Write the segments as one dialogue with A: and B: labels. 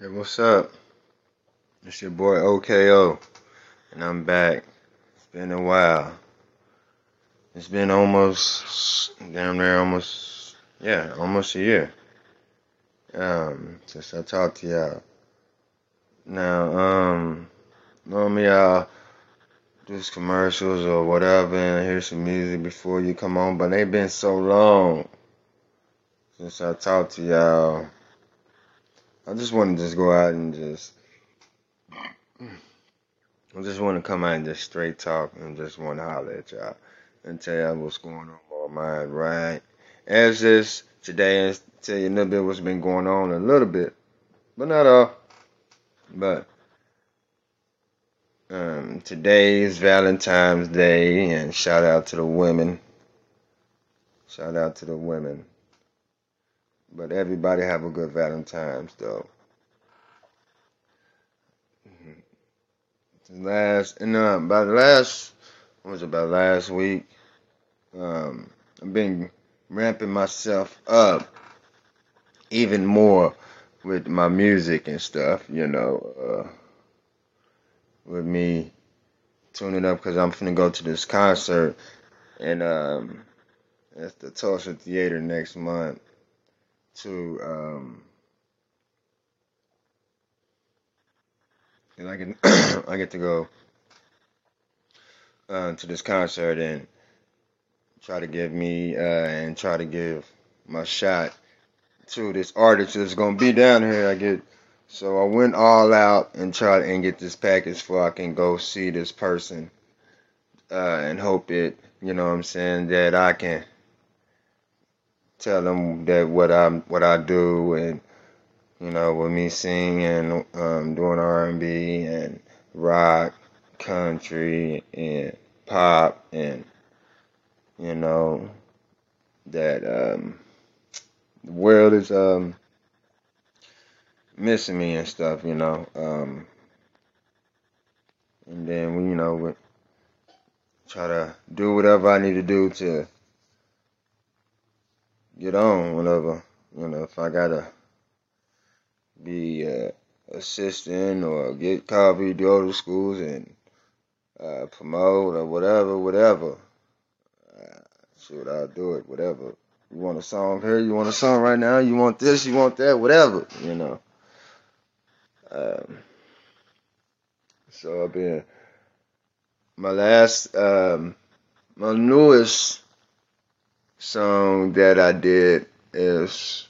A: Hey, what's up? It's your boy OKO, and I'm back. It's been a while. It's been almost, damn near almost, yeah, almost a year um, since I talked to y'all. Now, um, normally I'll do commercials or whatever and hear some music before you come on, but they've been so long since I talked to y'all. I just want to just go out and just I just want to come out and just straight talk and just want to holler at y'all and tell y'all what's going on my mind, right? As this today and tell you a little bit what's been going on a little bit, but not all. But um, today is Valentine's Day, and shout out to the women. Shout out to the women. But everybody have a good Valentine's though. Last and uh, about last what was about last week. Um, I've been ramping myself up even more with my music and stuff. You know, uh, with me tuning up because I'm finna go to this concert and um, at the Tulsa Theater next month to um, and I can I get to go uh, to this concert and try to give me uh, and try to give my shot to this artist that's gonna be down here. I get so I went all out and tried and get this package for I can go see this person uh, and hope it you know what I'm saying that I can tell them that what I what I do and you know with me singing um, doing R&B and rock country and pop and you know that um, the world is um, missing me and stuff you know um, and then we you know we try to do whatever I need to do to get on whatever. You know if I gotta be uh, assistant or get go to schools and uh, promote or whatever whatever. Uh, shoot I'll do it whatever. You want a song here? You want a song right now? You want this? You want that? Whatever you know. Um, so I've been my last um, my newest song that I did is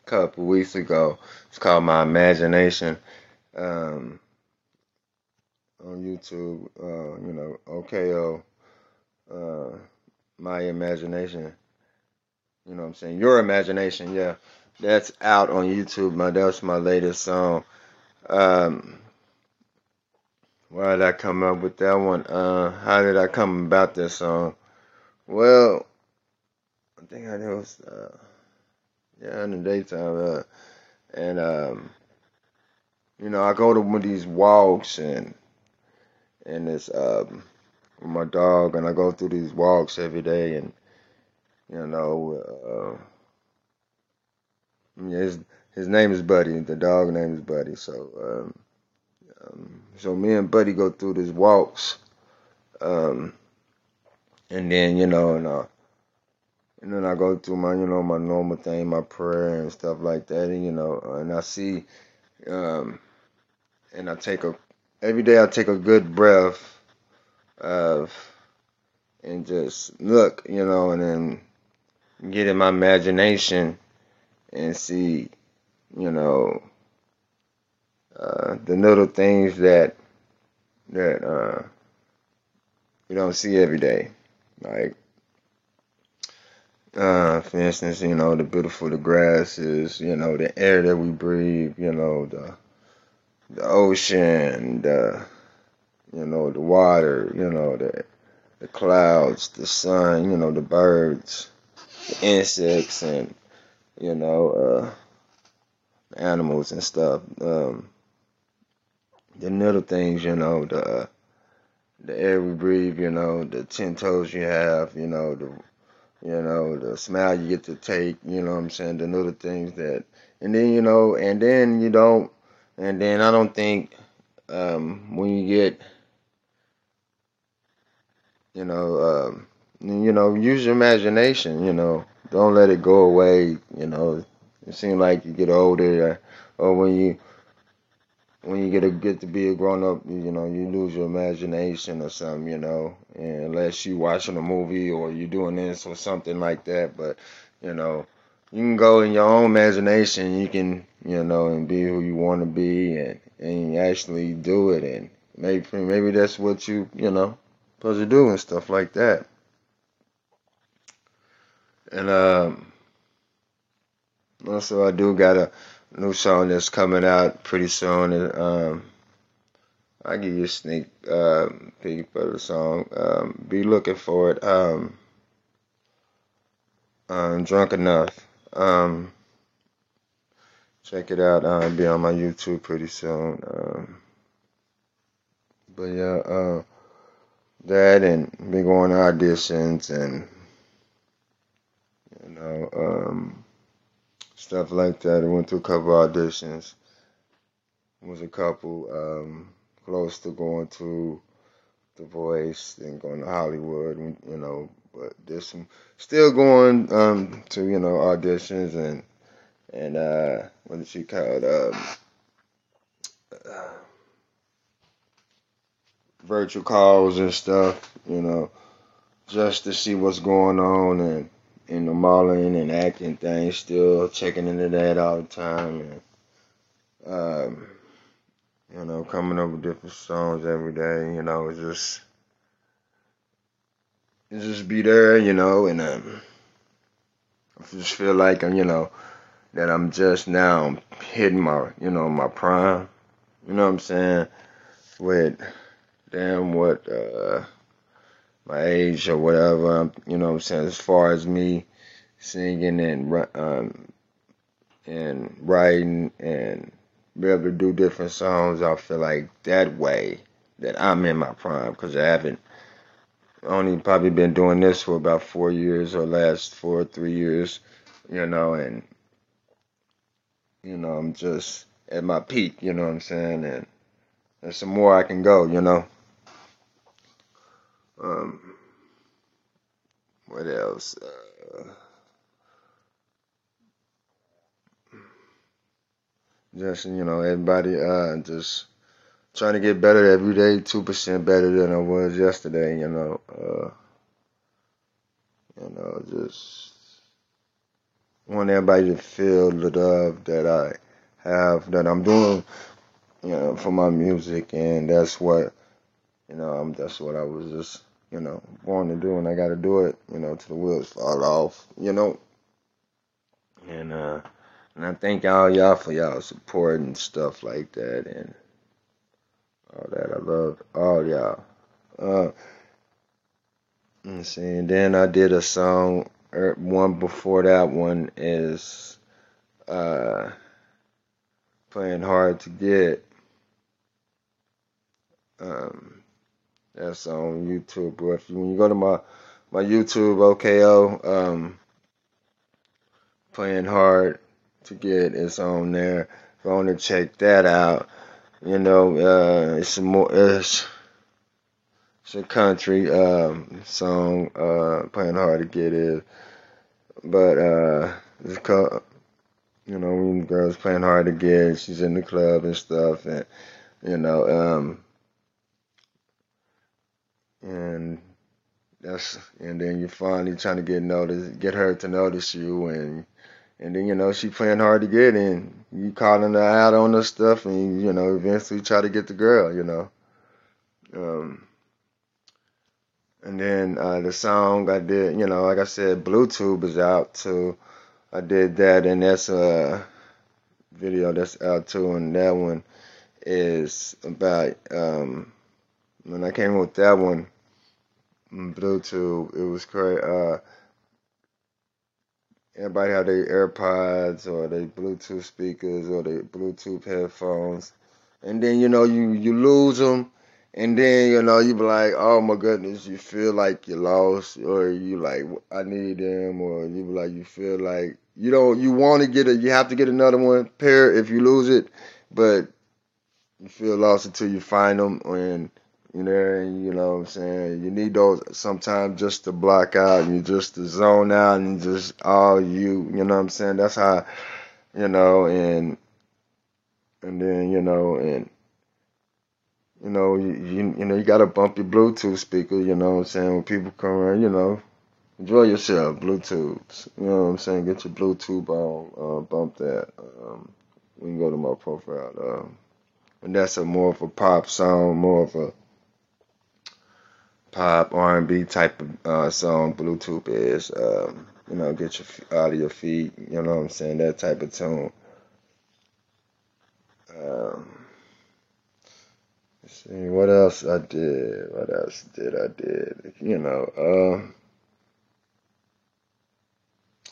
A: a couple weeks ago. It's called My Imagination. Um, on YouTube, uh, you know, OKO, uh, My Imagination. You know what I'm saying? Your Imagination, yeah. That's out on YouTube, man. That's my latest song. Um, why did I come up with that one? Uh, how did I come about this song? Well, I think I was, uh, yeah, in the daytime, uh, and um, you know, I go to one of these walks and and it's um with my dog, and I go through these walks every day, and you know, uh, his his name is Buddy. The dog name is Buddy. So, um, um, so me and Buddy go through these walks, um, and then you know, and uh, and then I go through my you know my normal thing, my prayer and stuff like that, and you know, and I see, um, and I take a every day I take a good breath of and just look, you know, and then get in my imagination and see, you know, uh, the little things that that uh, you don't see every day, like. Uh, for instance, you know, the beautiful the grass is, you know, the air that we breathe, you know, the the ocean, the you know, the water, you know, the the clouds, the sun, you know, the birds, the insects, and you know, uh, animals and stuff. Um, the little things, you know, the the air we breathe, you know, the ten toes you have, you know, the you know, the smile you get to take, you know what I'm saying, the little things that, and then, you know, and then you don't, and then I don't think um, when you get, you know, um, you know, use your imagination, you know, don't let it go away, you know, it seems like you get older, or when you, when you get a get to be a grown up, you know, you lose your imagination or something, you know, and unless you watching a movie or you doing this or something like that. But you know, you can go in your own imagination. You can, you know, and be who you want to be, and and actually do it. And maybe maybe that's what you, you know, supposed to do and stuff like that. And um, also I do got a new song that's coming out pretty soon. And, um I'll give you a sneak uh, peek of the song. Um, be looking for it. Um, um, Drunk Enough. Um, check it out. I'll be on my YouTube pretty soon. Um, but yeah, uh, that and be going to auditions and you know um, stuff like that. I went through a couple auditions. Was a couple. Um, close to going to The Voice and going to Hollywood, you know. But there's some still going um, to you know auditions and and uh, what is she called? Um, uh, virtual calls and stuff, you know, just to see what's going on and in the modeling and acting things. Still checking into that all the time and. Um, you know, coming up with different songs every day, you know, just just be there, you know, and um, I just feel like I'm, you know, that I'm just now hitting my, you know, my prime. You know what I'm saying? With damn what uh my age or whatever, you know what I'm saying, as far as me singing and um and writing and be able to do different songs, I feel like that way that I'm in my prime because I haven't only probably been doing this for about four years or last four or three years, you know, and you know I'm just at my peak, you know what I'm saying, and there's some more I can go, you know. Um, what else? Uh, just you know, everybody uh just trying to get better every day, two percent better than I was yesterday. You know, uh, you know, just want everybody to feel the love that I have that I'm doing, you know, for my music, and that's what you know. I'm that's what I was just you know born to do, and I got to do it. You know, till the wheels fall off. You know, and uh, and I thank all y'all for y'all support and stuff like that, and all that. I love all y'all. Uh, let's see. And then I did a song. Er, one before that one is uh, playing hard to get. Um, that's on YouTube. But if you, when you go to my my YouTube OKO, um, playing hard to get is on there. If you want to check that out, you know, uh, it's more it's, it's a country um, song. Uh, playing hard to get is, but uh, it's called, you know, when the girls playing hard to get, she's in the club and stuff, and you know, um, and that's and then you're finally trying to get notice, get her to notice you, and and then you know she playing hard to get, and you calling her out on her stuff, and you know eventually try to get the girl, you know. Um, and then uh, the song I did, you know, like I said, Bluetooth is out too. I did that, and that's a video that's out too, and that one is about um, when I came with that one, Bluetooth. It was great. Uh, everybody had their AirPods or their Bluetooth speakers or their Bluetooth headphones, and then you know you you lose them, And then, you know, you be like, oh my goodness, you feel like you lost, or you like, I need them, or you be like, you feel like you don't, you want to get it, you have to get another one pair if you lose it, but you feel lost until you find them, and you know, and you know what I'm saying? You need those sometimes just to block out, and you just to zone out, and just all you, you know what I'm saying? That's how, you know, and and then you know, and you know, you, you you know, you gotta bump your Bluetooth speaker. You know what I'm saying? When people come around, you know, enjoy yourself. Bluetooth. You know what I'm saying? Get your Bluetooth on. Uh, bump that. Um, we can go to my profile. Um, and that's a more of a pop song, more of a pop R&B type of uh, song. Bluetooth is. Um, you know, get your out of your feet. You know what I'm saying? That type of tune. Um, see what else I did. What else did I did? You know. Uh,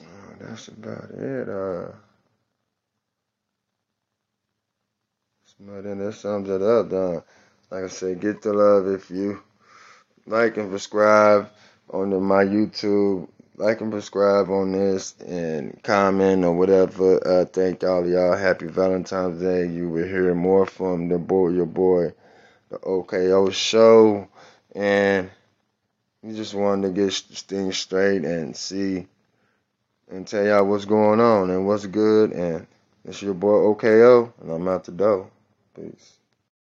A: Oh, that's about it. Uh, but then that sums it up. Done. Like I said, get the love if you like and subscribe on the, my YouTube. Like and subscribe on this and comment or whatever. Uh, thank all y'all. Happy Valentine's Day. You will hear more from the boy, your boy, the OKO show, and you just wanted to get things straight and see and tell y'all what's going on and what's good. And it's your boy OKO, and I'm out the door. Peace.